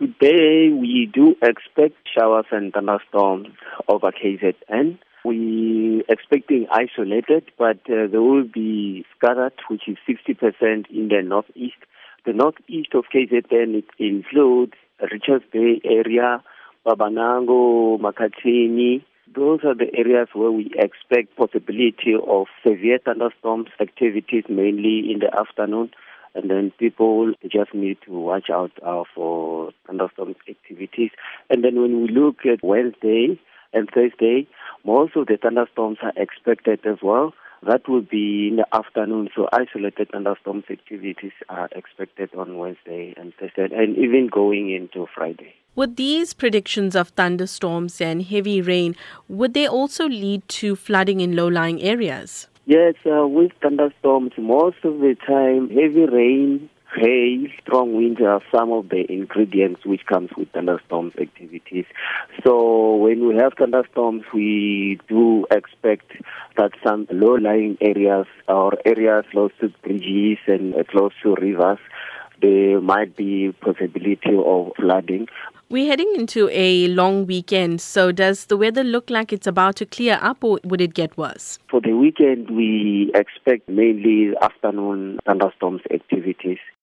Today we do expect showers and thunderstorms over KZN. We expecting isolated, but uh, there will be scattered, which is 60% in the northeast. The northeast of KZN it includes Richards Bay area, Babanango, Makhathini. Those are the areas where we expect possibility of severe thunderstorms activities, mainly in the afternoon and then people just need to watch out uh, for thunderstorm activities. And then when we look at Wednesday and Thursday, most of the thunderstorms are expected as well. That will be in the afternoon, so isolated thunderstorms activities are expected on Wednesday and Thursday, and even going into Friday. Would these predictions of thunderstorms and heavy rain, would they also lead to flooding in low-lying areas? Yes, uh, with thunderstorms, most of the time, heavy rain, hail, strong winds are some of the ingredients which comes with thunderstorms activities. So when we have thunderstorms, we do expect that some low-lying areas or areas close to bridges and close to rivers, there might be possibility of flooding. We're heading into a long weekend, so does the weather look like it's about to clear up or would it get worse? For the weekend, we expect mainly afternoon thunderstorms activities.